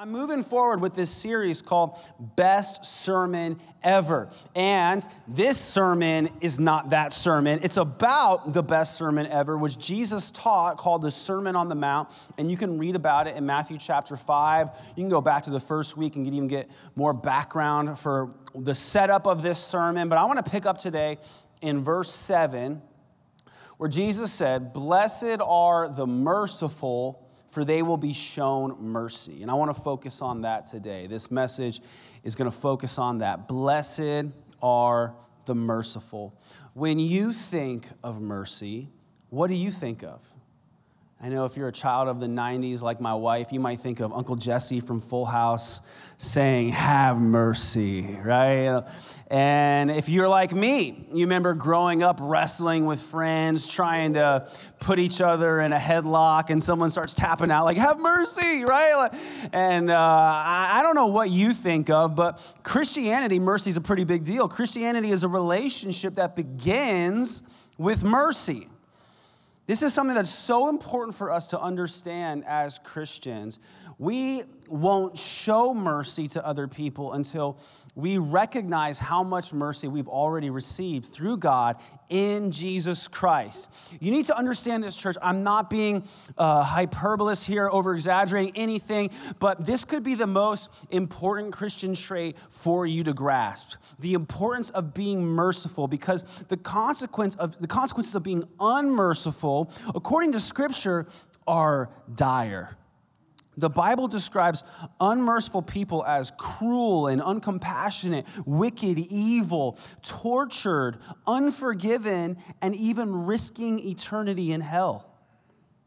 I'm moving forward with this series called Best Sermon Ever. And this sermon is not that sermon. It's about the best sermon ever, which Jesus taught called the Sermon on the Mount. And you can read about it in Matthew chapter 5. You can go back to the first week and even get more background for the setup of this sermon. But I want to pick up today in verse 7, where Jesus said, Blessed are the merciful for they will be shown mercy. And I want to focus on that today. This message is going to focus on that. Blessed are the merciful. When you think of mercy, what do you think of? I know if you're a child of the 90s like my wife, you might think of Uncle Jesse from Full House saying, Have mercy, right? And if you're like me, you remember growing up wrestling with friends, trying to put each other in a headlock, and someone starts tapping out, like, Have mercy, right? And uh, I don't know what you think of, but Christianity, mercy is a pretty big deal. Christianity is a relationship that begins with mercy. This is something that's so important for us to understand as Christians. We won't show mercy to other people until we recognize how much mercy we've already received through God in Jesus Christ. You need to understand this, church. I'm not being uh, hyperbolous here, over exaggerating anything, but this could be the most important Christian trait for you to grasp the importance of being merciful because the consequence of the consequences of being unmerciful according to scripture are dire the Bible describes unmerciful people as cruel and uncompassionate, wicked, evil, tortured, unforgiven, and even risking eternity in hell.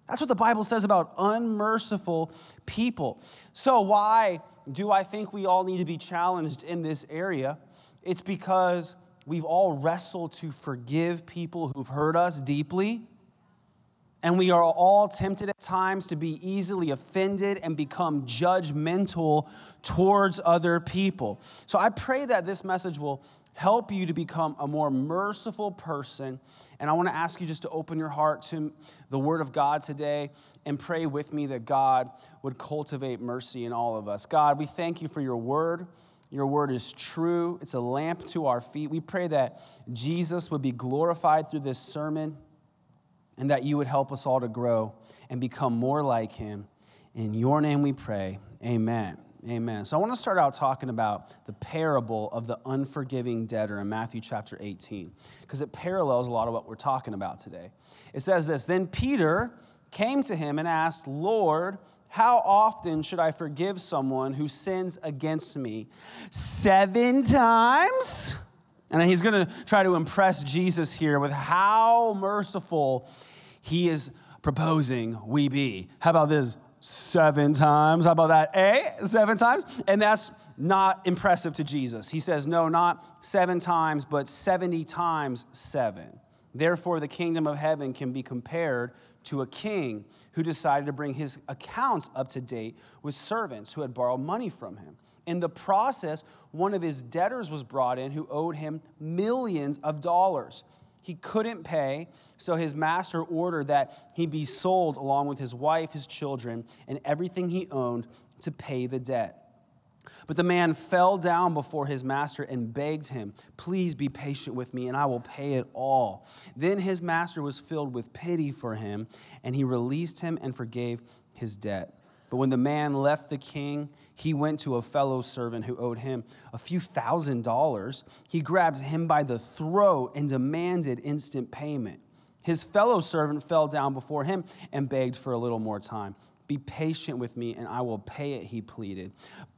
That's what the Bible says about unmerciful people. So, why do I think we all need to be challenged in this area? It's because we've all wrestled to forgive people who've hurt us deeply and we are all tempted at times to be easily offended and become judgmental towards other people. So I pray that this message will help you to become a more merciful person. And I want to ask you just to open your heart to the Word of God today and pray with me that God would cultivate mercy in all of us. God, we thank you for your Word. Your word is true. It's a lamp to our feet. We pray that Jesus would be glorified through this sermon and that you would help us all to grow and become more like him. In your name we pray. Amen. Amen. So I want to start out talking about the parable of the unforgiving debtor in Matthew chapter 18, because it parallels a lot of what we're talking about today. It says this Then Peter came to him and asked, Lord, how often should I forgive someone who sins against me? Seven times? And he's going to try to impress Jesus here with how merciful he is proposing we be. How about this? Seven times. How about that? A, seven times? And that's not impressive to Jesus. He says, no, not seven times, but 70 times seven. Therefore, the kingdom of heaven can be compared to a king who decided to bring his accounts up to date with servants who had borrowed money from him. In the process, one of his debtors was brought in who owed him millions of dollars. He couldn't pay, so his master ordered that he be sold along with his wife, his children, and everything he owned to pay the debt. But the man fell down before his master and begged him, Please be patient with me, and I will pay it all. Then his master was filled with pity for him, and he released him and forgave his debt. But when the man left the king, he went to a fellow servant who owed him a few thousand dollars. He grabbed him by the throat and demanded instant payment. His fellow servant fell down before him and begged for a little more time. Be patient with me and I will pay it, he pleaded.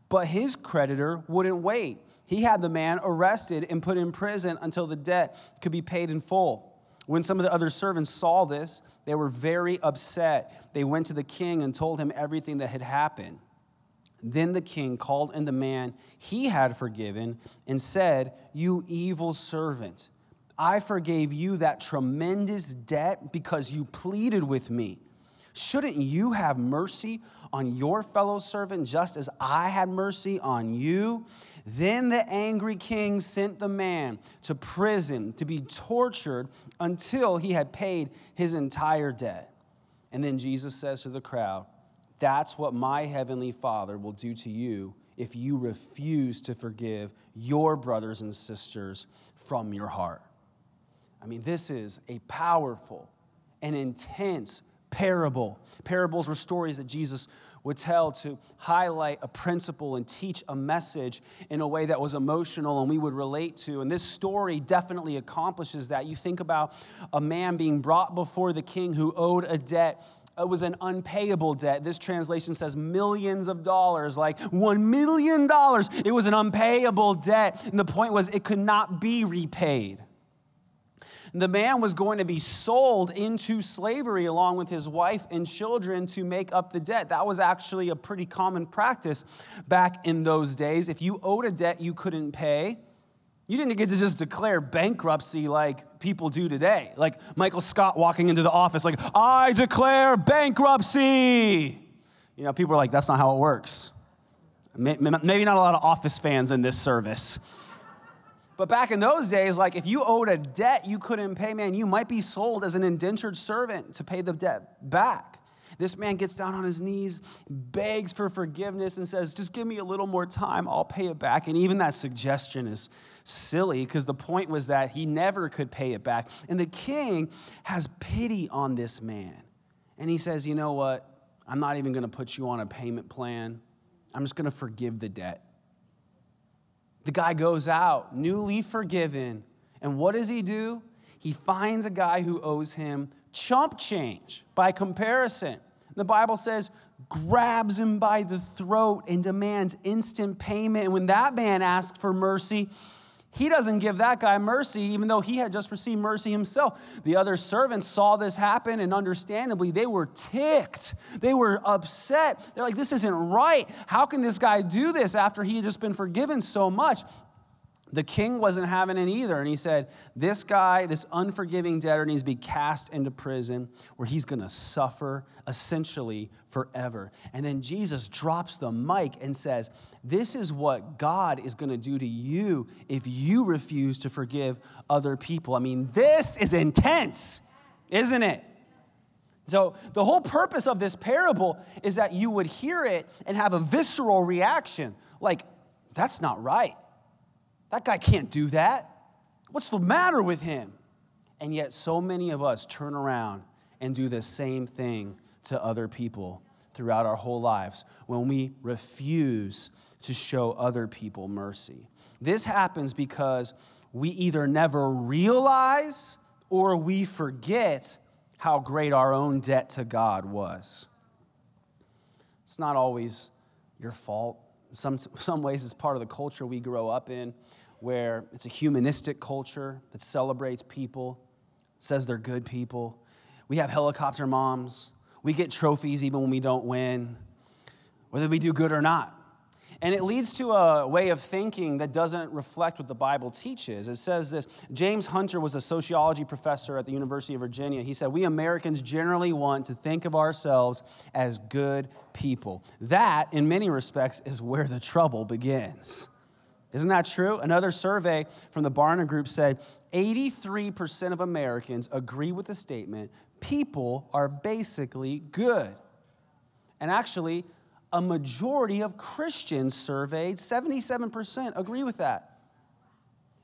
But his creditor wouldn't wait. He had the man arrested and put in prison until the debt could be paid in full. When some of the other servants saw this, they were very upset. They went to the king and told him everything that had happened. Then the king called in the man he had forgiven and said, You evil servant, I forgave you that tremendous debt because you pleaded with me. Shouldn't you have mercy on your fellow servant just as I had mercy on you? Then the angry king sent the man to prison to be tortured until he had paid his entire debt. And then Jesus says to the crowd, That's what my heavenly Father will do to you if you refuse to forgive your brothers and sisters from your heart. I mean, this is a powerful and intense parable. Parables were stories that Jesus would tell to highlight a principle and teach a message in a way that was emotional and we would relate to. And this story definitely accomplishes that. You think about a man being brought before the king who owed a debt Uh, was an unpayable debt. This translation says millions of dollars, like one million dollars. It was an unpayable debt. And the point was, it could not be repaid. The man was going to be sold into slavery along with his wife and children to make up the debt. That was actually a pretty common practice back in those days. If you owed a debt you couldn't pay, you didn't get to just declare bankruptcy like people do today. Like Michael Scott walking into the office, like, I declare bankruptcy. You know, people are like, that's not how it works. Maybe not a lot of office fans in this service. But back in those days, like if you owed a debt you couldn't pay, man, you might be sold as an indentured servant to pay the debt back. This man gets down on his knees, begs for forgiveness, and says, Just give me a little more time, I'll pay it back. And even that suggestion is silly because the point was that he never could pay it back. And the king has pity on this man. And he says, You know what? I'm not even going to put you on a payment plan. I'm just going to forgive the debt. The guy goes out, newly forgiven. And what does he do? He finds a guy who owes him chump change by comparison. The Bible says, grabs him by the throat and demands instant payment. And when that man asks for mercy, he doesn't give that guy mercy, even though he had just received mercy himself. The other servants saw this happen, and understandably, they were ticked. They were upset. They're like, This isn't right. How can this guy do this after he had just been forgiven so much? The king wasn't having it either. And he said, This guy, this unforgiving debtor, needs to be cast into prison where he's going to suffer essentially forever. And then Jesus drops the mic and says, This is what God is going to do to you if you refuse to forgive other people. I mean, this is intense, isn't it? So, the whole purpose of this parable is that you would hear it and have a visceral reaction like, That's not right. That guy can't do that. What's the matter with him? And yet, so many of us turn around and do the same thing to other people throughout our whole lives when we refuse to show other people mercy. This happens because we either never realize or we forget how great our own debt to God was. It's not always your fault. Some, some ways, it's part of the culture we grow up in where it's a humanistic culture that celebrates people, says they're good people. We have helicopter moms. We get trophies even when we don't win, whether we do good or not. And it leads to a way of thinking that doesn't reflect what the Bible teaches. It says this James Hunter was a sociology professor at the University of Virginia. He said, We Americans generally want to think of ourselves as good people. That, in many respects, is where the trouble begins. Isn't that true? Another survey from the Barna Group said 83% of Americans agree with the statement people are basically good. And actually, a majority of Christians surveyed, 77%, agree with that.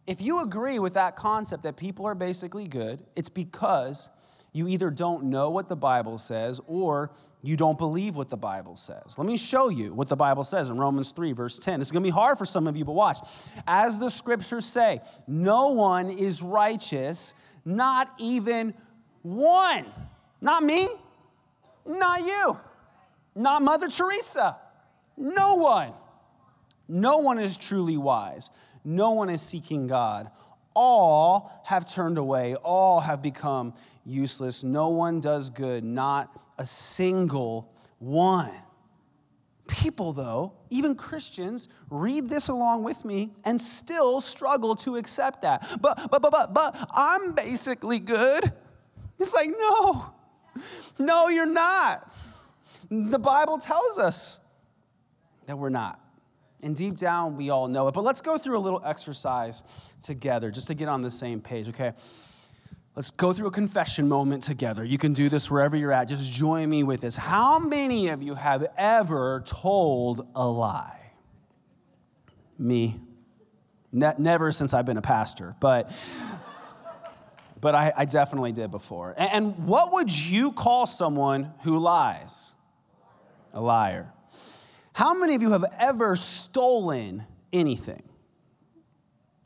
If you agree with that concept that people are basically good, it's because you either don't know what the Bible says or you don't believe what the Bible says. Let me show you what the Bible says in Romans 3, verse 10. It's going to be hard for some of you, but watch. As the scriptures say, no one is righteous, not even one. Not me, not you, not Mother Teresa. No one. No one is truly wise. No one is seeking God. All have turned away, all have become useless. No one does good, not a single one. People, though, even Christians, read this along with me and still struggle to accept that. But, but, but, but, but, I'm basically good. It's like, no, no, you're not. The Bible tells us that we're not. And deep down, we all know it. But let's go through a little exercise together just to get on the same page, okay? Let's go through a confession moment together. You can do this wherever you're at. Just join me with this. How many of you have ever told a lie? Me. Ne- never since I've been a pastor, but but I, I definitely did before. And, and what would you call someone who lies? A liar. How many of you have ever stolen anything?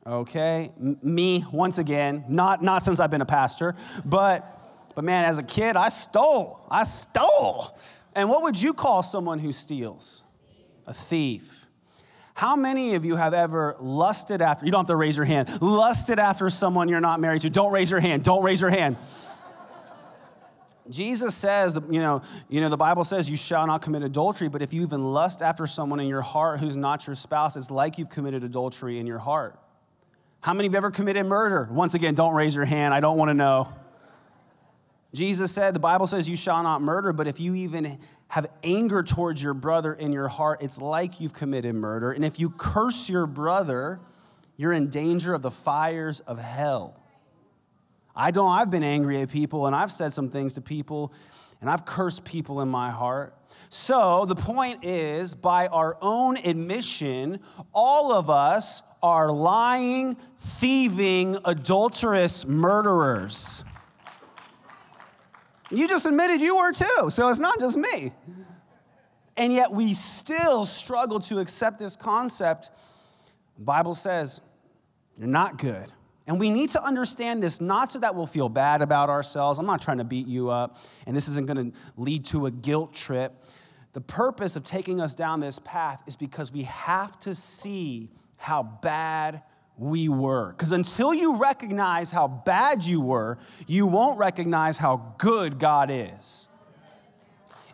Okay, M- me once again, not not since I've been a pastor, but but man, as a kid, I stole. I stole. And what would you call someone who steals? A thief. How many of you have ever lusted after, you don't have to raise your hand, lusted after someone you're not married to? Don't raise your hand. Don't raise your hand. Jesus says, you know, you know, the Bible says you shall not commit adultery, but if you even lust after someone in your heart who's not your spouse, it's like you've committed adultery in your heart. How many you ever committed murder? Once again, don't raise your hand. I don't want to know. Jesus said, the Bible says you shall not murder, but if you even have anger towards your brother in your heart, it's like you've committed murder. And if you curse your brother, you're in danger of the fires of hell. I don't, I've been angry at people and I've said some things to people and I've cursed people in my heart. So the point is, by our own admission, all of us are lying, thieving, adulterous murderers. You just admitted you were too, so it's not just me. And yet we still struggle to accept this concept. The Bible says, you're not good. And we need to understand this not so that we'll feel bad about ourselves. I'm not trying to beat you up, and this isn't going to lead to a guilt trip. The purpose of taking us down this path is because we have to see how bad we were. Because until you recognize how bad you were, you won't recognize how good God is.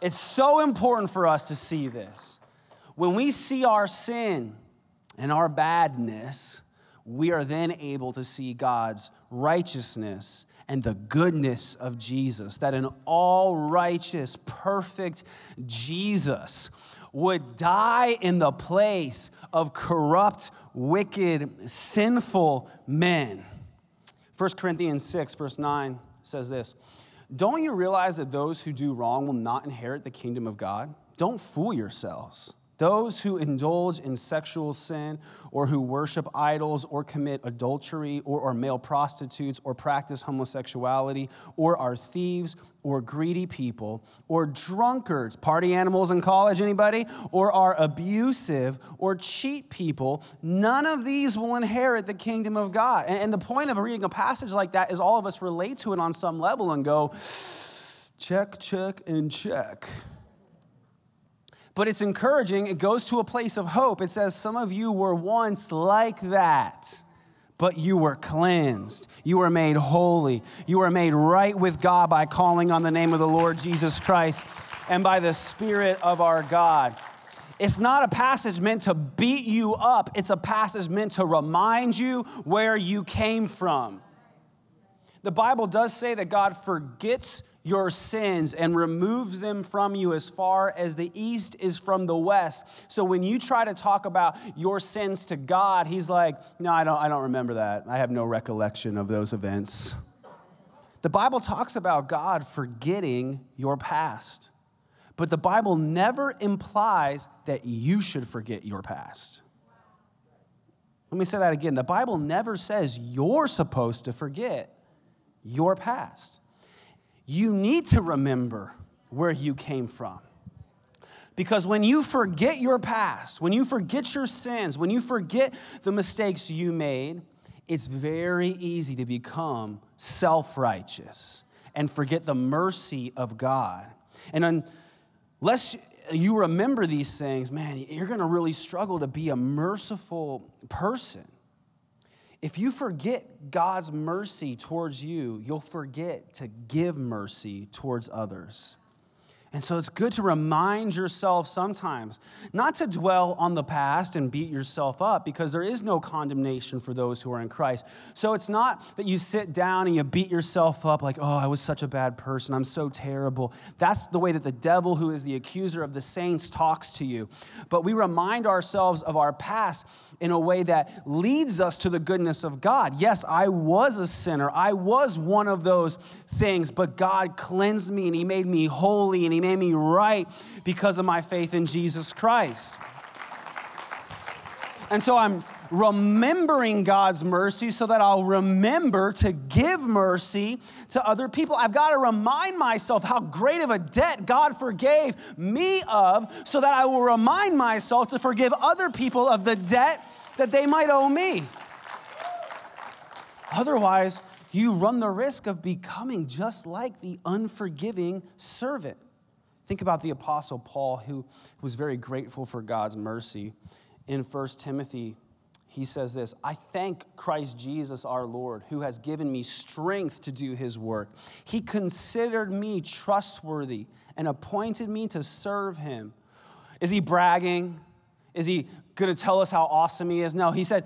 It's so important for us to see this. When we see our sin and our badness, we are then able to see God's righteousness and the goodness of Jesus. That an all righteous, perfect Jesus would die in the place of corrupt, wicked, sinful men. 1 Corinthians 6, verse 9 says this Don't you realize that those who do wrong will not inherit the kingdom of God? Don't fool yourselves. Those who indulge in sexual sin or who worship idols or commit adultery or are male prostitutes or practice homosexuality or are thieves or greedy people or drunkards, party animals in college, anybody? Or are abusive or cheat people, none of these will inherit the kingdom of God. And, the point of reading a passage like that is all of us relate to it on some level and go, check, check, and check. But it's encouraging. It goes to a place of hope. It says, Some of you were once like that, but you were cleansed. You were made holy. You were made right with God by calling on the name of the Lord Jesus Christ and by the Spirit of our God. It's not a passage meant to beat you up, it's a passage meant to remind you where you came from. The Bible does say that God forgets your sins and removes them from you as far as the east is from the west. So when you try to talk about your sins to God, he's like, "No, I don't I don't remember that. I have no recollection of those events." The Bible talks about God forgetting your past. But the Bible never implies that you should forget your past. Let me say that again. The Bible never says you're supposed to forget your past you need to remember where you came from. Because when you forget your past, when you forget your sins, when you forget the mistakes you made, it's very easy to become self righteous and forget the mercy of God. And unless you remember these things, man, you're gonna really struggle to be a merciful person. If you forget God's mercy towards you, you'll forget to give mercy towards others. And so it's good to remind yourself sometimes not to dwell on the past and beat yourself up because there is no condemnation for those who are in Christ. So it's not that you sit down and you beat yourself up like, oh, I was such a bad person. I'm so terrible. That's the way that the devil, who is the accuser of the saints, talks to you. But we remind ourselves of our past in a way that leads us to the goodness of God. Yes, I was a sinner. I was one of those things, but God cleansed me and He made me holy and He made me right because of my faith in Jesus Christ. And so I'm remembering God's mercy so that I'll remember to give mercy to other people. I've got to remind myself how great of a debt God forgave me of so that I will remind myself to forgive other people of the debt that they might owe me. Otherwise, you run the risk of becoming just like the unforgiving servant. Think about the Apostle Paul, who was very grateful for God's mercy. In 1 Timothy, he says this I thank Christ Jesus our Lord, who has given me strength to do his work. He considered me trustworthy and appointed me to serve him. Is he bragging? Is he going to tell us how awesome he is? No, he said,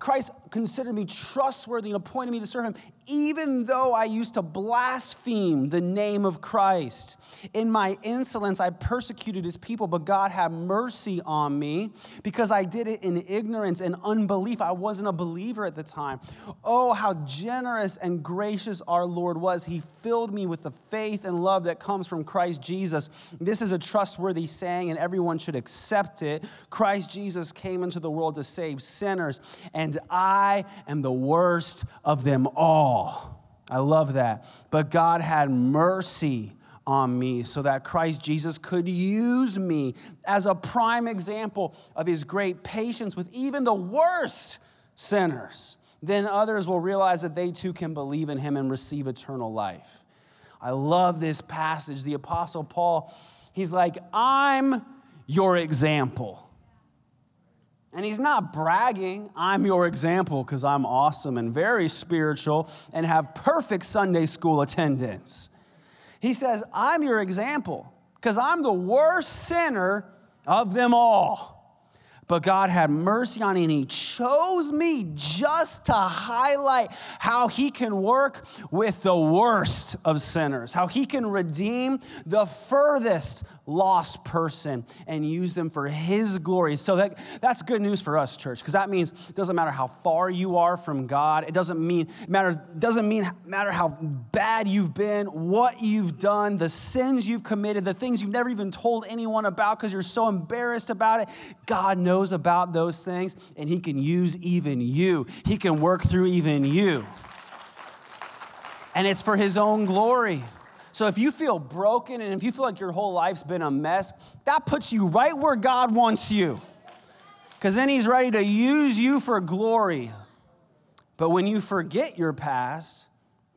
Christ considered me trustworthy and appointed me to serve him, even though I used to blaspheme the name of Christ. In my insolence, I persecuted his people, but God had mercy on me because I did it in ignorance and unbelief. I wasn't a believer at the time. Oh, how generous and gracious our Lord was. He filled me with the faith and love that comes from Christ Jesus. This is a trustworthy saying, and everyone should accept it. Christ Jesus came into the world to save sinners, and I am the worst of them all. I love that. But God had mercy on me so that Christ Jesus could use me as a prime example of his great patience with even the worst sinners. Then others will realize that they too can believe in him and receive eternal life. I love this passage. The Apostle Paul, he's like, I'm your example. And he's not bragging, I'm your example because I'm awesome and very spiritual and have perfect Sunday school attendance. He says, I'm your example because I'm the worst sinner of them all. But God had mercy on me and He chose me just to highlight how He can work with the worst of sinners, how He can redeem the furthest lost person and use them for His glory. So that, that's good news for us, church, because that means it doesn't matter how far you are from God. It doesn't mean matter doesn't mean matter how bad you've been, what you've done, the sins you've committed, the things you've never even told anyone about because you're so embarrassed about it. God knows about those things, and He can use even you. He can work through even you. And it's for His own glory. So if you feel broken and if you feel like your whole life's been a mess, that puts you right where God wants you. Because then He's ready to use you for glory. But when you forget your past,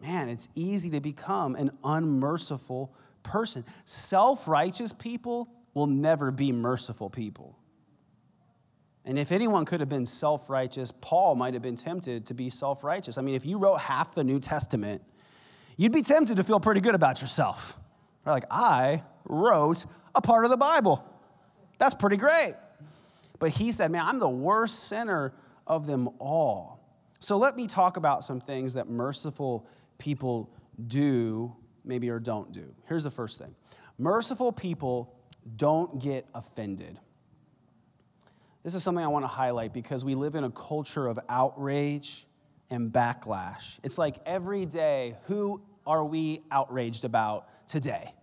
man, it's easy to become an unmerciful person. Self righteous people will never be merciful people. And if anyone could have been self righteous, Paul might have been tempted to be self righteous. I mean, if you wrote half the New Testament, you'd be tempted to feel pretty good about yourself. Right? Like, I wrote a part of the Bible. That's pretty great. But he said, Man, I'm the worst sinner of them all. So let me talk about some things that merciful people do, maybe, or don't do. Here's the first thing merciful people don't get offended. This is something I want to highlight because we live in a culture of outrage and backlash. It's like every day, who are we outraged about today?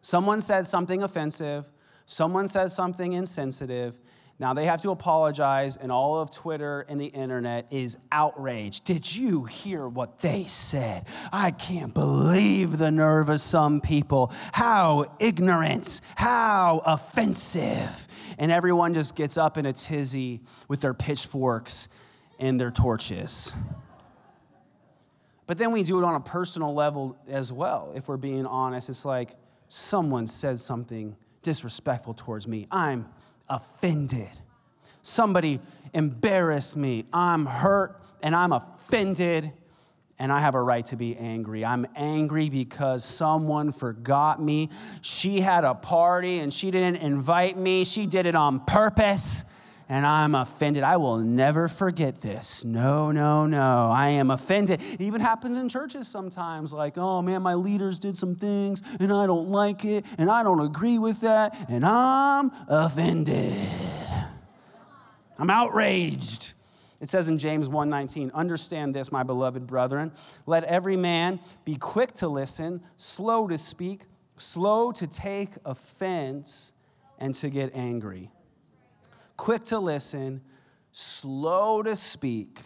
Someone said something offensive, someone said something insensitive. Now they have to apologize, and all of Twitter and the internet is outraged. Did you hear what they said? I can't believe the nerve of some people. How ignorant, how offensive. And everyone just gets up in a tizzy with their pitchforks and their torches. But then we do it on a personal level as well, if we're being honest. It's like someone said something disrespectful towards me. I'm offended. Somebody embarrassed me. I'm hurt and I'm offended. And I have a right to be angry. I'm angry because someone forgot me. She had a party and she didn't invite me, she did it on purpose. And I'm offended. I will never forget this. No, no, no. I am offended. It even happens in churches sometimes like, oh man, my leaders did some things and I don't like it and I don't agree with that and I'm offended. I'm outraged. It says in James 1:19, "Understand this, my beloved brethren, let every man be quick to listen, slow to speak, slow to take offense, and to get angry." Quick to listen, slow to speak,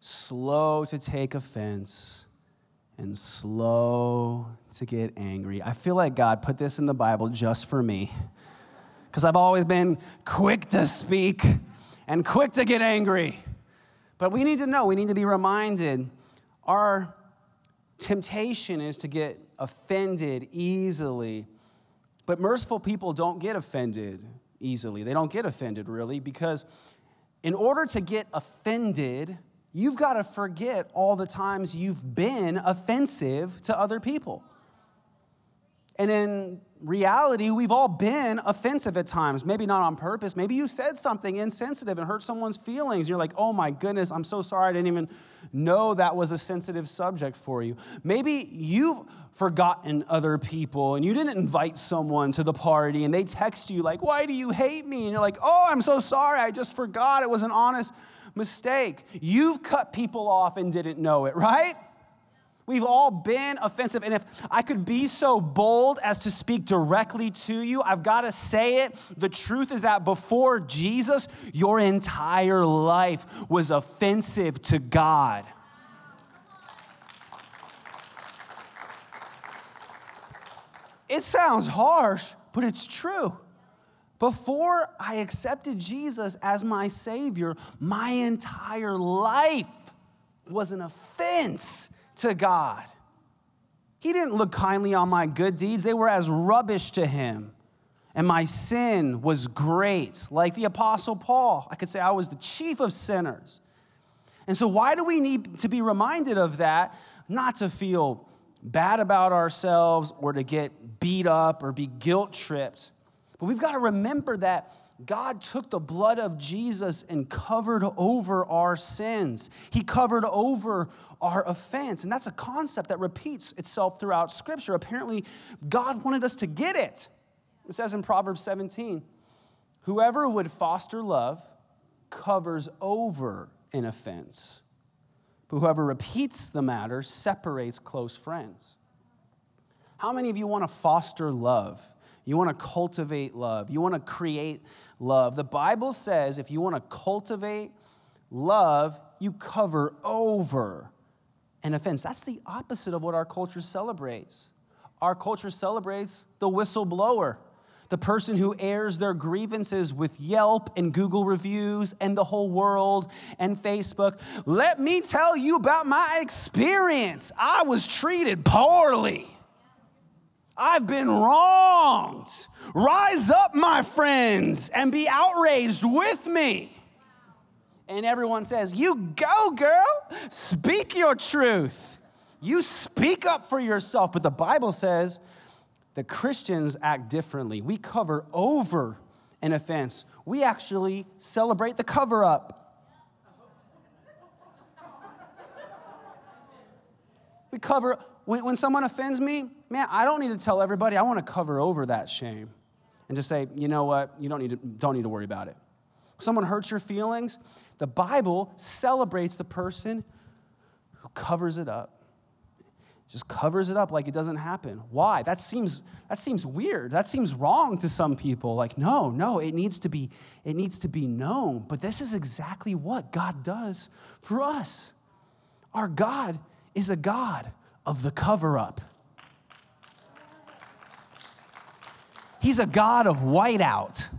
slow to take offense, and slow to get angry. I feel like God put this in the Bible just for me. Because I've always been quick to speak and quick to get angry. But we need to know, we need to be reminded our temptation is to get offended easily. But merciful people don't get offended easily. They don't get offended really because in order to get offended, you've got to forget all the times you've been offensive to other people. And in reality, we've all been offensive at times. Maybe not on purpose. Maybe you said something insensitive and hurt someone's feelings. You're like, oh my goodness, I'm so sorry. I didn't even know that was a sensitive subject for you. Maybe you've forgotten other people and you didn't invite someone to the party and they text you, like, why do you hate me? And you're like, oh, I'm so sorry. I just forgot. It was an honest mistake. You've cut people off and didn't know it, right? We've all been offensive. And if I could be so bold as to speak directly to you, I've got to say it. The truth is that before Jesus, your entire life was offensive to God. It sounds harsh, but it's true. Before I accepted Jesus as my Savior, my entire life was an offense to God. He didn't look kindly on my good deeds, they were as rubbish to him. And my sin was great. Like the Apostle Paul, I could say I was the chief of sinners. And so, why do we need to be reminded of that? Not to feel bad about ourselves or to get beat up or be guilt tripped. But we've got to remember that God took the blood of Jesus and covered over our sins. He covered over our offense. And that's a concept that repeats itself throughout Scripture. Apparently, God wanted us to get it. It says in Proverbs 17 Whoever would foster love covers over an offense, but whoever repeats the matter separates close friends. How many of you want to foster love? You want to cultivate love. You want to create love. The Bible says if you want to cultivate love, you cover over an offense. That's the opposite of what our culture celebrates. Our culture celebrates the whistleblower, the person who airs their grievances with Yelp and Google reviews and the whole world and Facebook. Let me tell you about my experience. I was treated poorly. I've been wronged. Rise up, my friends, and be outraged with me. And everyone says, You go, girl, speak your truth. You speak up for yourself. But the Bible says the Christians act differently. We cover over an offense, we actually celebrate the cover up. We cover, when, when someone offends me, man, I don't need to tell everybody. I want to cover over that shame and just say, you know what, you don't need to, don't need to worry about it. Someone hurts your feelings, the Bible celebrates the person who covers it up. Just covers it up like it doesn't happen. Why? That seems that seems weird. That seems wrong to some people. Like, no, no, it needs to be it needs to be known. But this is exactly what God does for us. Our God is a God of the cover up. He's a God of whiteout.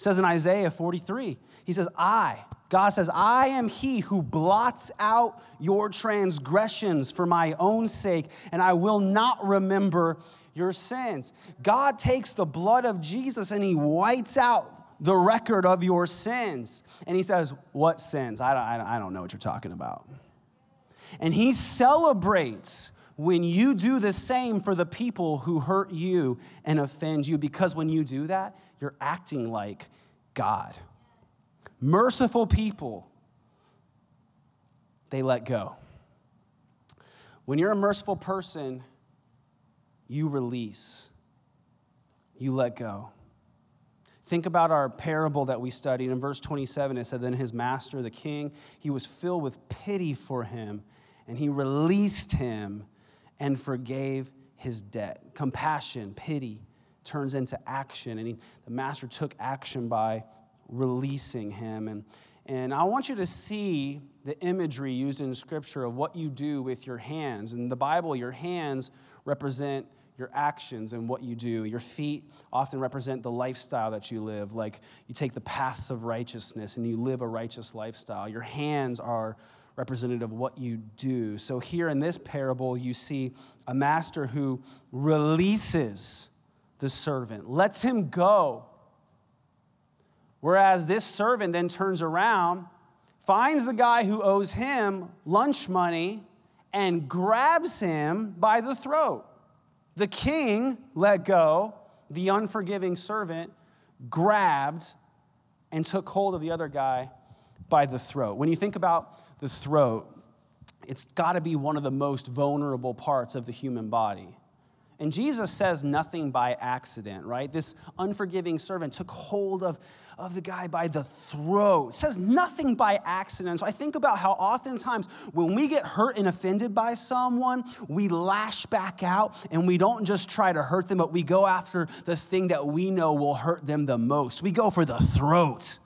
It says in Isaiah 43, he says, I, God says, I am he who blots out your transgressions for my own sake, and I will not remember your sins. God takes the blood of Jesus and he wipes out the record of your sins. And he says, What sins? I don't, I don't know what you're talking about. And he celebrates when you do the same for the people who hurt you and offend you, because when you do that, you're acting like God. Merciful people, they let go. When you're a merciful person, you release, you let go. Think about our parable that we studied. In verse 27, it said, Then his master, the king, he was filled with pity for him, and he released him and forgave his debt. Compassion, pity turns into action, and he, the master took action by releasing him. And, and I want you to see the imagery used in Scripture of what you do with your hands. In the Bible, your hands represent your actions and what you do. Your feet often represent the lifestyle that you live, like you take the paths of righteousness and you live a righteous lifestyle. Your hands are representative of what you do. So here in this parable, you see a master who releases the servant, lets him go. Whereas this servant then turns around, finds the guy who owes him lunch money, and grabs him by the throat. The king let go, the unforgiving servant grabbed and took hold of the other guy by the throat. When you think about the throat, it's got to be one of the most vulnerable parts of the human body. And Jesus says nothing by accident, right? This unforgiving servant took hold of, of the guy by the throat. Says nothing by accident. So I think about how oftentimes when we get hurt and offended by someone, we lash back out and we don't just try to hurt them, but we go after the thing that we know will hurt them the most. We go for the throat.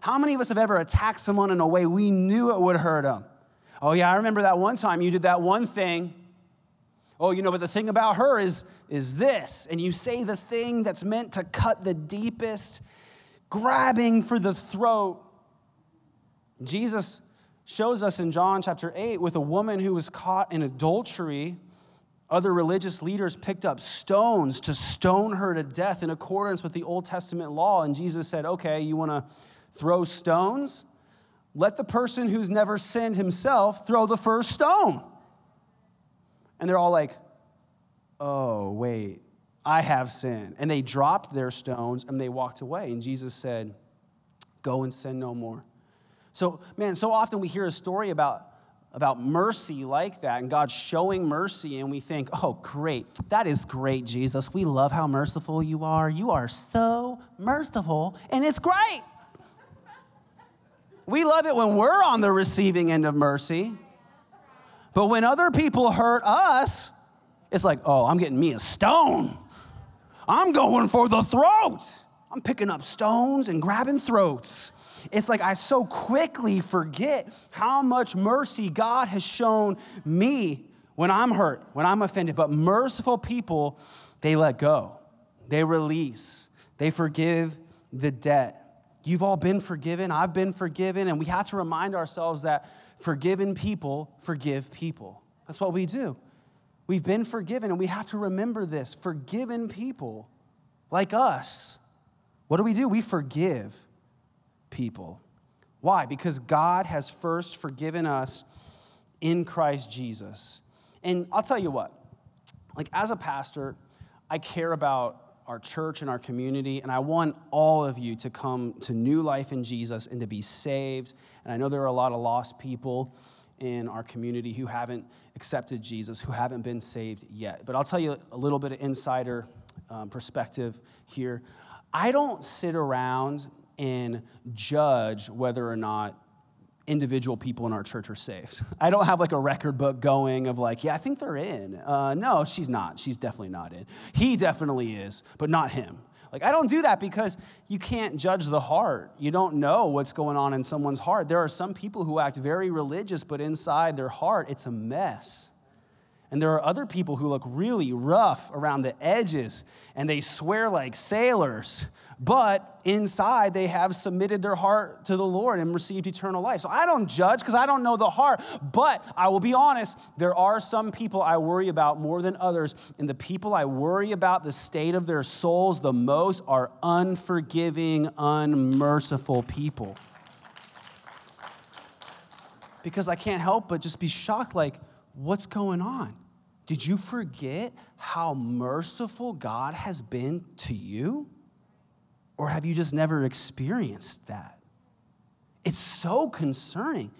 How many of us have ever attacked someone in a way we knew it would hurt them? Oh, yeah, I remember that one time you did that one thing Oh, you know, but the thing about her is, is this. And you say the thing that's meant to cut the deepest, grabbing for the throat. Jesus shows us in John chapter 8 with a woman who was caught in adultery. Other religious leaders picked up stones to stone her to death in accordance with the Old Testament law. And Jesus said, Okay, you want to throw stones? Let the person who's never sinned himself throw the first stone. And they're all like, oh, wait, I have sinned. And they dropped their stones and they walked away. And Jesus said, go and sin no more. So, man, so often we hear a story about, about mercy like that and God showing mercy, and we think, oh, great, that is great, Jesus. We love how merciful you are. You are so merciful, and it's great. We love it when we're on the receiving end of mercy. But when other people hurt us, it's like, oh, I'm getting me a stone. I'm going for the throat. I'm picking up stones and grabbing throats. It's like I so quickly forget how much mercy God has shown me when I'm hurt, when I'm offended. But merciful people, they let go, they release, they forgive the debt. You've all been forgiven, I've been forgiven, and we have to remind ourselves that forgiven people forgive people. That's what we do. We've been forgiven, and we have to remember this. Forgiven people, like us, what do we do? We forgive people. Why? Because God has first forgiven us in Christ Jesus. And I'll tell you what, like as a pastor, I care about our church and our community. And I want all of you to come to new life in Jesus and to be saved. And I know there are a lot of lost people in our community who haven't accepted Jesus, who haven't been saved yet. But I'll tell you a little bit of insider um, perspective here. I don't sit around and judge whether or not individual people in our church are saved. I don't have like a record book going of like, yeah, I think they're in. Uh, no, she's not. She's definitely not in. He definitely is, but not him. Like, I don't do that because you can't judge the heart. You don't know what's going on in someone's heart. There are some people who act very religious, but inside their heart, it's a mess. And there are other people who look really rough around the edges and they swear like sailors, but inside they have submitted their heart to the Lord and received eternal life. So I don't judge because I don't know the heart, but I will be honest, there are some people I worry about more than others. And the people I worry about the state of their souls the most are unforgiving, unmerciful people. because I can't help but just be shocked like, what's going on? Did you forget how merciful God has been to you? Or have you just never experienced that? It's so concerning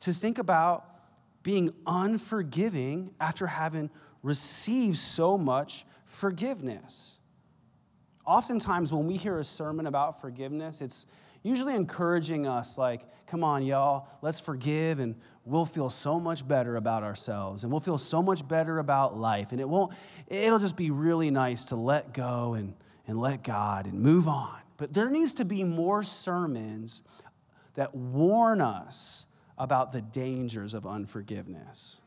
to think about being unforgiving after having received so much forgiveness. Oftentimes, when we hear a sermon about forgiveness, it's usually encouraging us, like, come on, y'all, let's forgive and we'll feel so much better about ourselves and we'll feel so much better about life. And it won't, it'll just be really nice to let go and, and let God and move on. But there needs to be more sermons that warn us about the dangers of unforgiveness.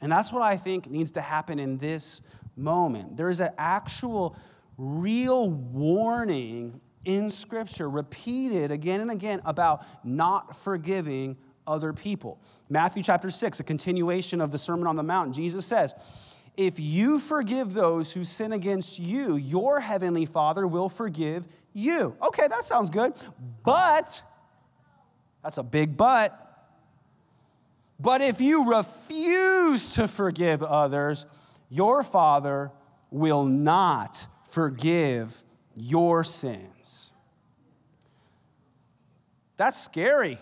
And that's what I think needs to happen in this moment. There is an actual, real warning in Scripture, repeated again and again, about not forgiving other people. Matthew chapter 6, a continuation of the Sermon on the Mount, Jesus says, If you forgive those who sin against you, your heavenly Father will forgive you. Okay, that sounds good. But, that's a big but. But if you refuse to forgive others, your Father will not forgive your sins. That's scary.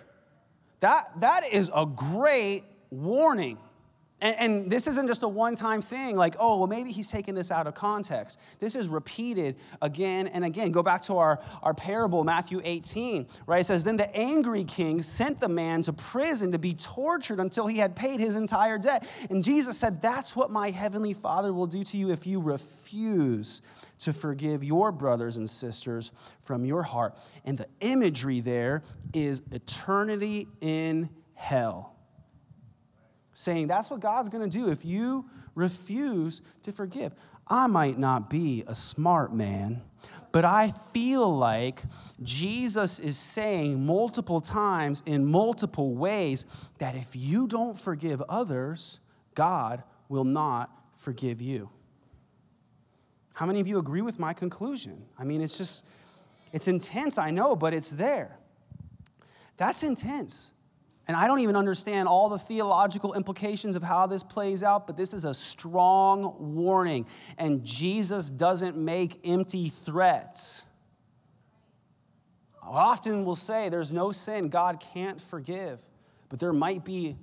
That, that is a great warning. And, and, this isn't just a one time thing, like, oh, well, maybe he's taking this out of context. This is repeated again and again. Go back to our, our parable, Matthew 18, right? It says, Then the angry king sent the man to prison to be tortured until he had paid his entire debt. And Jesus said, That's what my heavenly Father will do to you if you refuse to forgive your brothers and sisters from your heart. And the imagery there is eternity in hell saying that's what God's going to do if you refuse to forgive. I might not be a smart man, but I feel like Jesus is saying multiple times in multiple ways that if you don't forgive others, God will not forgive you. How many of you agree with my conclusion? I mean, it's just, it's intense, I know, but it's there. That's intense. And I don't even understand all the theological implications of how this plays out, but this is a strong warning. And Jesus doesn't make empty threats. Often will say there's no sin God can't forgive, but there might be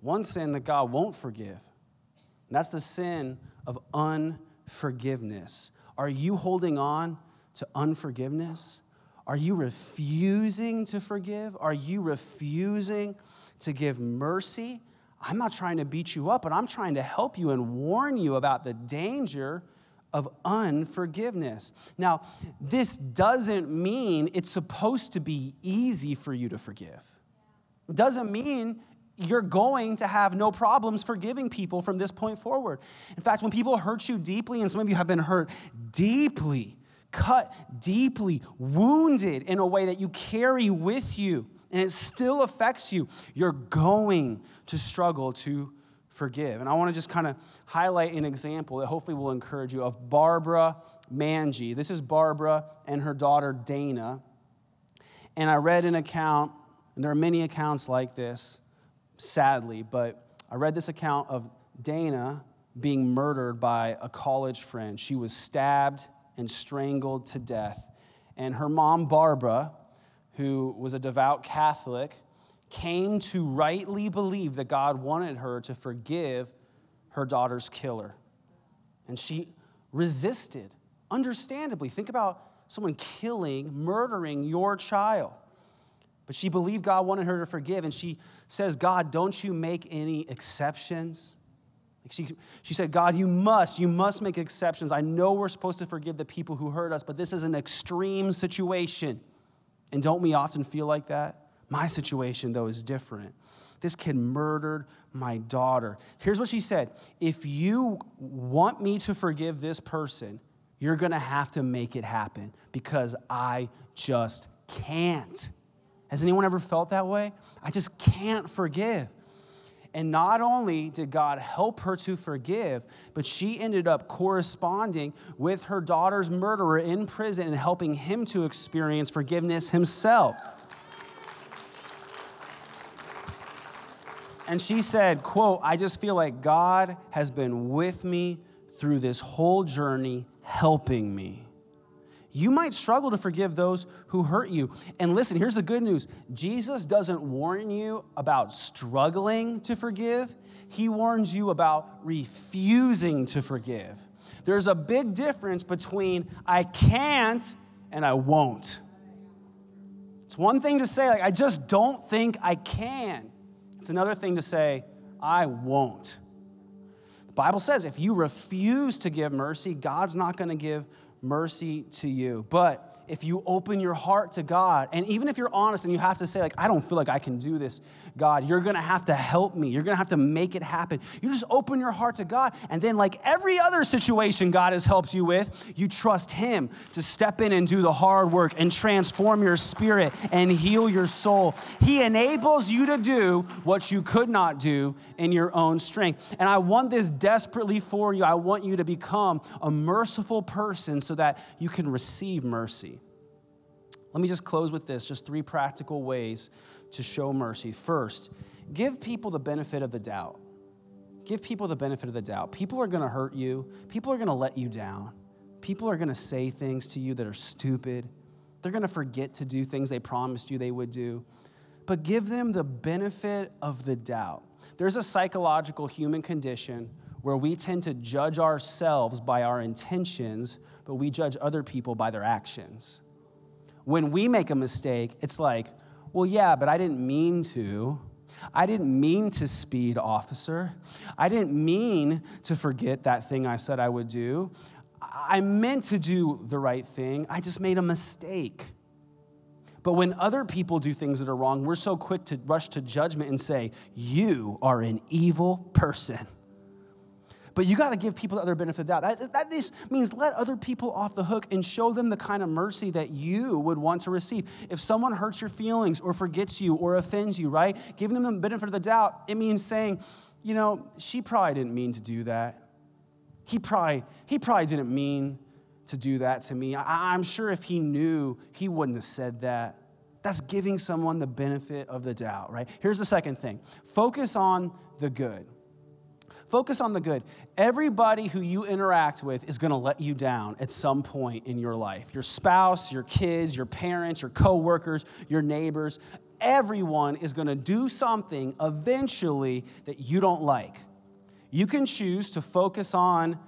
one sin that God won't forgive. And that's the sin of unforgiveness. Are you holding on to unforgiveness? Are you refusing to forgive? Are you refusing to give mercy? I'm not trying to beat you up, but I'm trying to help you and warn you about the danger of unforgiveness. Now, this doesn't mean it's supposed to be easy for you to forgive. It doesn't mean you're going to have no problems forgiving people from this point forward. In fact, when people hurt you deeply, and some of you have been hurt deeply, cut deeply, wounded in a way that you carry with you, and it still affects you, you're going to struggle to forgive. And I want to just kind of highlight an example that hopefully will encourage you of Barbara Manji. This is Barbara and her daughter Dana. And I read an account, and there are many accounts like this, sadly, but I read this account of Dana being murdered by a college friend. She was stabbed and strangled to death. And her mom, Barbara, who was a devout Catholic, came to rightly believe that God wanted her to forgive her daughter's killer. And she resisted, understandably. Think about someone killing, murdering your child. But she believed God wanted her to forgive, and she says, God, don't you make any exceptions? She, she said, God, you must, you must make exceptions. I know we're supposed to forgive the people who hurt us, but this is an extreme situation. And don't we often feel like that? My situation, though, is different. This kid murdered my daughter. Here's what she said If you want me to forgive this person, you're gonna have to make it happen because I just can't. Has anyone ever felt that way? I just can't forgive. And not only did God help her to forgive, but she ended up corresponding with her daughter's murderer in prison and helping him to experience forgiveness himself. And she said, quote, I just feel like God has been with me through this whole journey, helping me. You might struggle to forgive those who hurt you. And listen, here's the good news Jesus doesn't warn you about struggling to forgive, He warns you about refusing to forgive. There's a big difference between I can't and I won't. It's one thing to say, like, I just don't think I can. It's another thing to say, I won't. Bible says if you refuse to give mercy, God's not going to give mercy to you. But if you open your heart to God, and even if you're honest and you have to say, like, I don't feel like I can do this, God, you're gonna have to help me. You're gonna have to make it happen. You just open your heart to God, and then, like every other situation God has helped you with, you trust Him to step in and do the hard work and transform your spirit and heal your soul. He enables you to do what you could not do in your own strength. And I want this desperately for you. I want you to become a merciful person so that you can receive mercy. Let me just close with this just three practical ways to show mercy. First, give people the benefit of the doubt. Give people the benefit of the doubt. People are going to hurt you, people are going to let you down, people are going to say things to you that are stupid. They're going to forget to do things they promised you they would do. But give them the benefit of the doubt. There's a psychological human condition where we tend to judge ourselves by our intentions, but we judge other people by their actions when we make a mistake, it's like, well, yeah, but I didn't mean to. I didn't mean to speed, officer. I didn't mean to forget that thing I said I would do. I meant to do the right thing. I just made a mistake. But when other people do things that are wrong, we're so quick to rush to judgment and say, You are an evil person. But you got to give people the other benefit of the doubt. That, that this means let other people off the hook and show them the kind of mercy that you would want to receive. If someone hurts your feelings or forgets you or offends you, right? Giving them the benefit of the doubt, it means saying, you know, she probably didn't mean to do that. He probably, he probably didn't mean to do that to me. I, I'm sure if he knew, he wouldn't have said that. That's giving someone the benefit of the doubt, right? Here's the second thing focus on the good. Focus on the good. Everybody who you interact with is going to let you down at some point in your life. Your spouse, your kids, your parents, your coworkers, your neighbors, everyone is going to do something eventually that you don't like. You can choose to focus on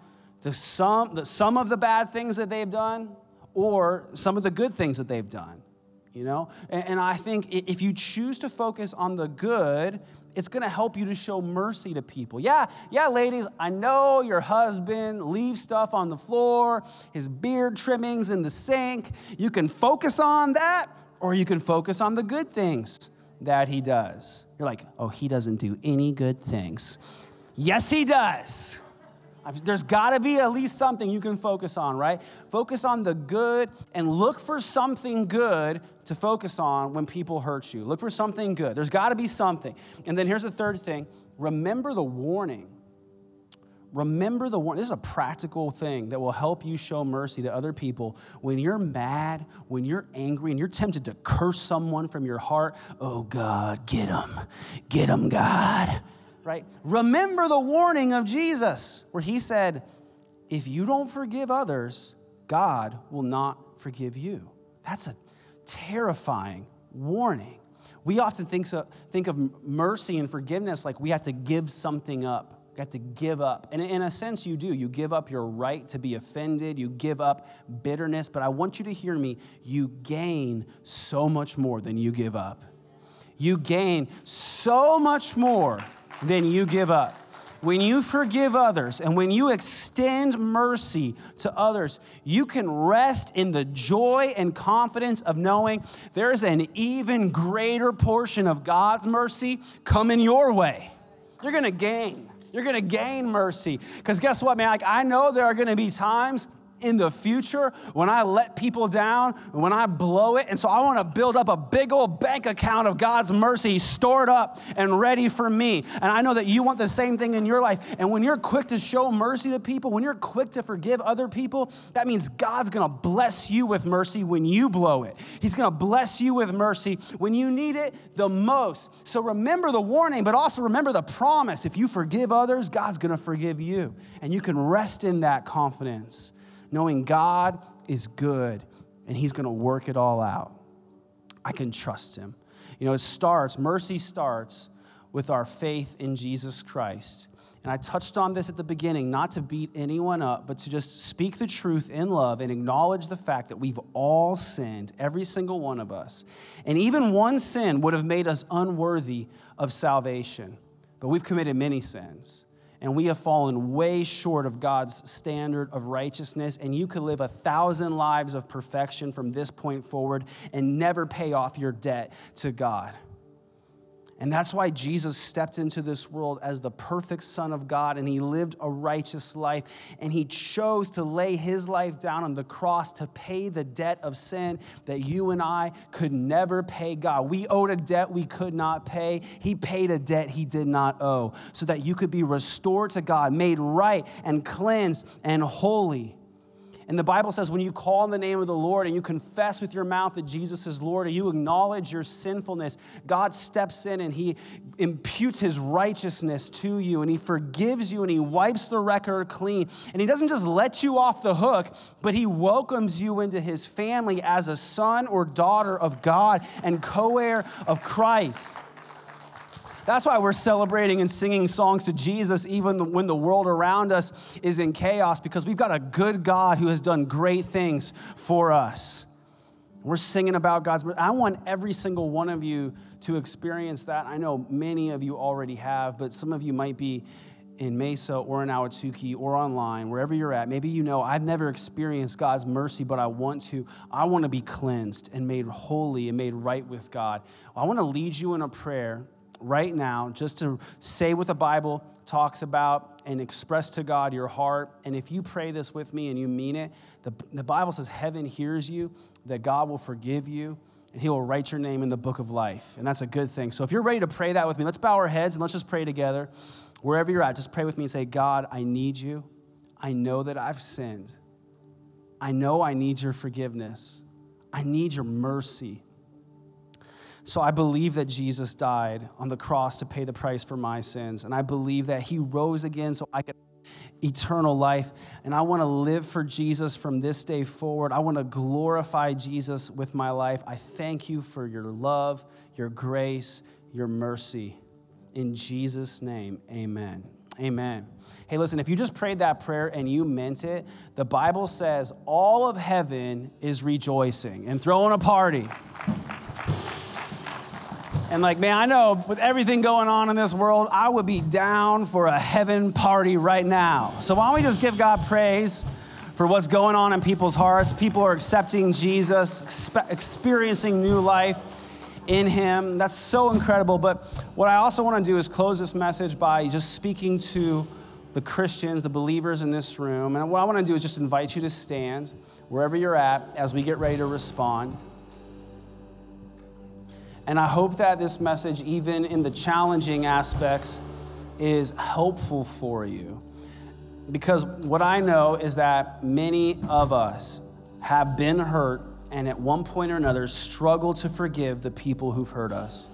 the some, the, some of the bad things that they've done or some of the good things that they've done you know and, i think if you choose to focus on the good it's going to help you to show mercy to people. Yeah, yeah, ladies, I know your husband leaves stuff on the floor, his beard trimmings in the sink. You can focus on that, or you can focus on the good things that he does. You're like, oh, he doesn't do any good things. Yes, he does. There's got to be at least something you can focus on, right? Focus on the good and look for something good to focus on when people hurt you. Look for something good. There's got to be something. And then here's the third thing remember the warning. Remember the warning. This is a practical thing that will help you show mercy to other people. When you're mad, when you're angry, and you're tempted to curse someone from your heart, oh God, get them. Get them, God right? Remember the warning of Jesus where he said, if you don't forgive others, God will not forgive you. That's a terrifying warning. We often think, so, think of mercy and forgiveness like we have to give something up. Have to give up. And in a sense, you do. You give up your right to be offended, you give up bitterness. But I want you to hear me. You gain so much more than you give up. You gain so much more then you give up. When you forgive others and when you extend mercy to others, you can rest in the joy and confidence of knowing there's an even greater portion of God's mercy coming your way. You're gonna gain. You're gonna gain mercy. Because guess what, man? Like, I know there are gonna be times in the future when I let people down, when I blow it. And so I want to build up a big old bank account of God's mercy stored up and ready for me. And I know that you want the same thing in your life. And when you're quick to show mercy to people, when you're quick to forgive other people, that means God's going to bless you with mercy when you blow it. He's going to bless you with mercy when you need it the most. So remember the warning, but also remember the promise. If you forgive others, God's going to forgive you. And you can rest in that confidence knowing God is good and He's going to work it all out. I can trust Him. You know, it starts, mercy starts with our faith in Jesus Christ. And I touched on this at the beginning, not to beat anyone up, but to just speak the truth in love and acknowledge the fact that we've all sinned, every single one of us. And even one sin would have made us unworthy of salvation. But we've committed many sins and we have fallen way short of God's standard of righteousness. And you could live a thousand lives of perfection from this point forward and never pay off your debt to God. And that's why Jesus stepped into this world as the perfect Son of God and he lived a righteous life. And he chose to lay his life down on the cross to pay the debt of sin that you and I could never pay God. We owed a debt we could not pay. He paid a debt he did not owe so that you could be restored to God, made right and cleansed and holy. And the Bible says when you call on the name of the Lord and you confess with your mouth that Jesus is Lord and you acknowledge your sinfulness, God steps in and he imputes his righteousness to you and he forgives you and he wipes the record clean. And he doesn't just let you off the hook, but he welcomes you into his family as a son or daughter of God and co heir of Christ. That's why we're celebrating and singing songs to Jesus even when the world around us is in chaos, because we've got a good God who has done great things for us. We're singing about God's. I want every single one of you to experience that. I know many of you already have, but some of you might be in Mesa or in Ahwatukee or online, wherever you're at. Maybe you know I've never experienced God's mercy, but I want to. I want to be cleansed and made holy and made right with God. I want to lead you in a prayer right now just to say what the Bible talks about and express to God your heart. And if you pray this with me and you mean it, the, the Bible says heaven hears you, that God will forgive you, and He will write your name in the book of life. And that's a good thing. So if you're ready to pray that with me, let's bow our heads and let's just pray together. Wherever you're at, just pray with me and say, God, I need you. I know that I've sinned. I know I need your forgiveness. I need your mercy. So I believe that Jesus died on the cross to pay the price for my sins. And I believe that he rose again so I could eternal life. And I want to live for Jesus from this day forward. I want to glorify Jesus with my life. I thank you for your love, your grace, your mercy. In Jesus' name, amen. Amen. Hey, listen, if you just prayed that prayer and you meant it, the Bible says all of heaven is rejoicing and throwing a party. And like, man, I know with everything going on in this world, I would be down for a heaven party right now. So why don't we just give God praise for what's going on in people's hearts? People are accepting Jesus, expe- experiencing new life in Him. That's so incredible. But what I also want to do is close this message by just speaking to the Christians, the believers in this room. And what I want to do is just invite you to stand wherever you're at as we get ready to respond. And I hope that this message, even in the challenging aspects, is helpful for you. Because what I know is that many of us have been hurt and at one point or another struggle to forgive the people who've hurt us.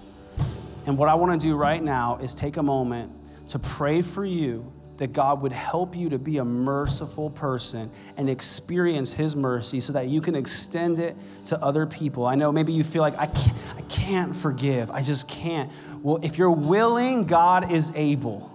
And what I want to do right now is take a moment to pray for you that God would help you to be a merciful person and experience His mercy so that you can extend it to other people. I know maybe you feel like, I can't, I can't forgive, I just can't. Well, if you're willing, God is able.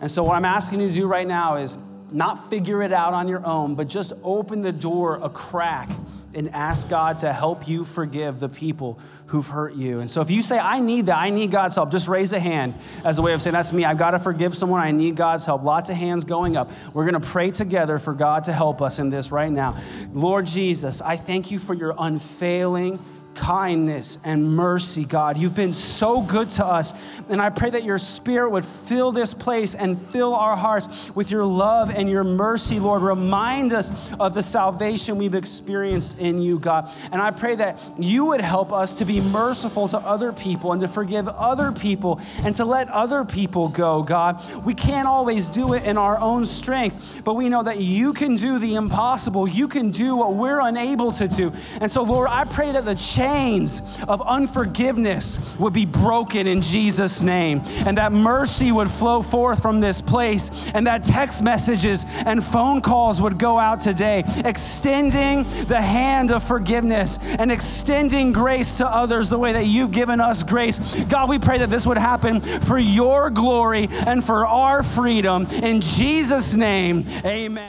And so, what I'm asking you to do right now is not figure it out on your own, but just open the door a crack and ask God to help you forgive the people who've hurt you. And so if you say, I need that, I need God's help, just raise a hand as a way of saying, That's me. I've got to forgive someone. I need God's help. Lots of hands going up. We're going to pray together for God to help us in this right now. Lord Jesus, I thank you for your unfailing kindness and mercy, God. You've been so good to us. And I pray that your spirit would fill this place and fill our hearts with your love and your mercy, Lord. Remind us of the salvation we've experienced in you, God. And I pray that you would help us to be merciful to other people and to forgive other people and to let other people go, God. We can't always do it in our own strength, but we know that you can do the impossible. You can do what we're unable to do. And so, Lord, I pray that the chains of unforgiveness would be broken in Jesus' name and that mercy would flow forth from this place and that text messages and phone calls would go out today, extending the hand of forgiveness and extending grace to others the way that you've given us grace. God, we pray that this would happen for your glory and for our freedom. In Jesus' name, amen.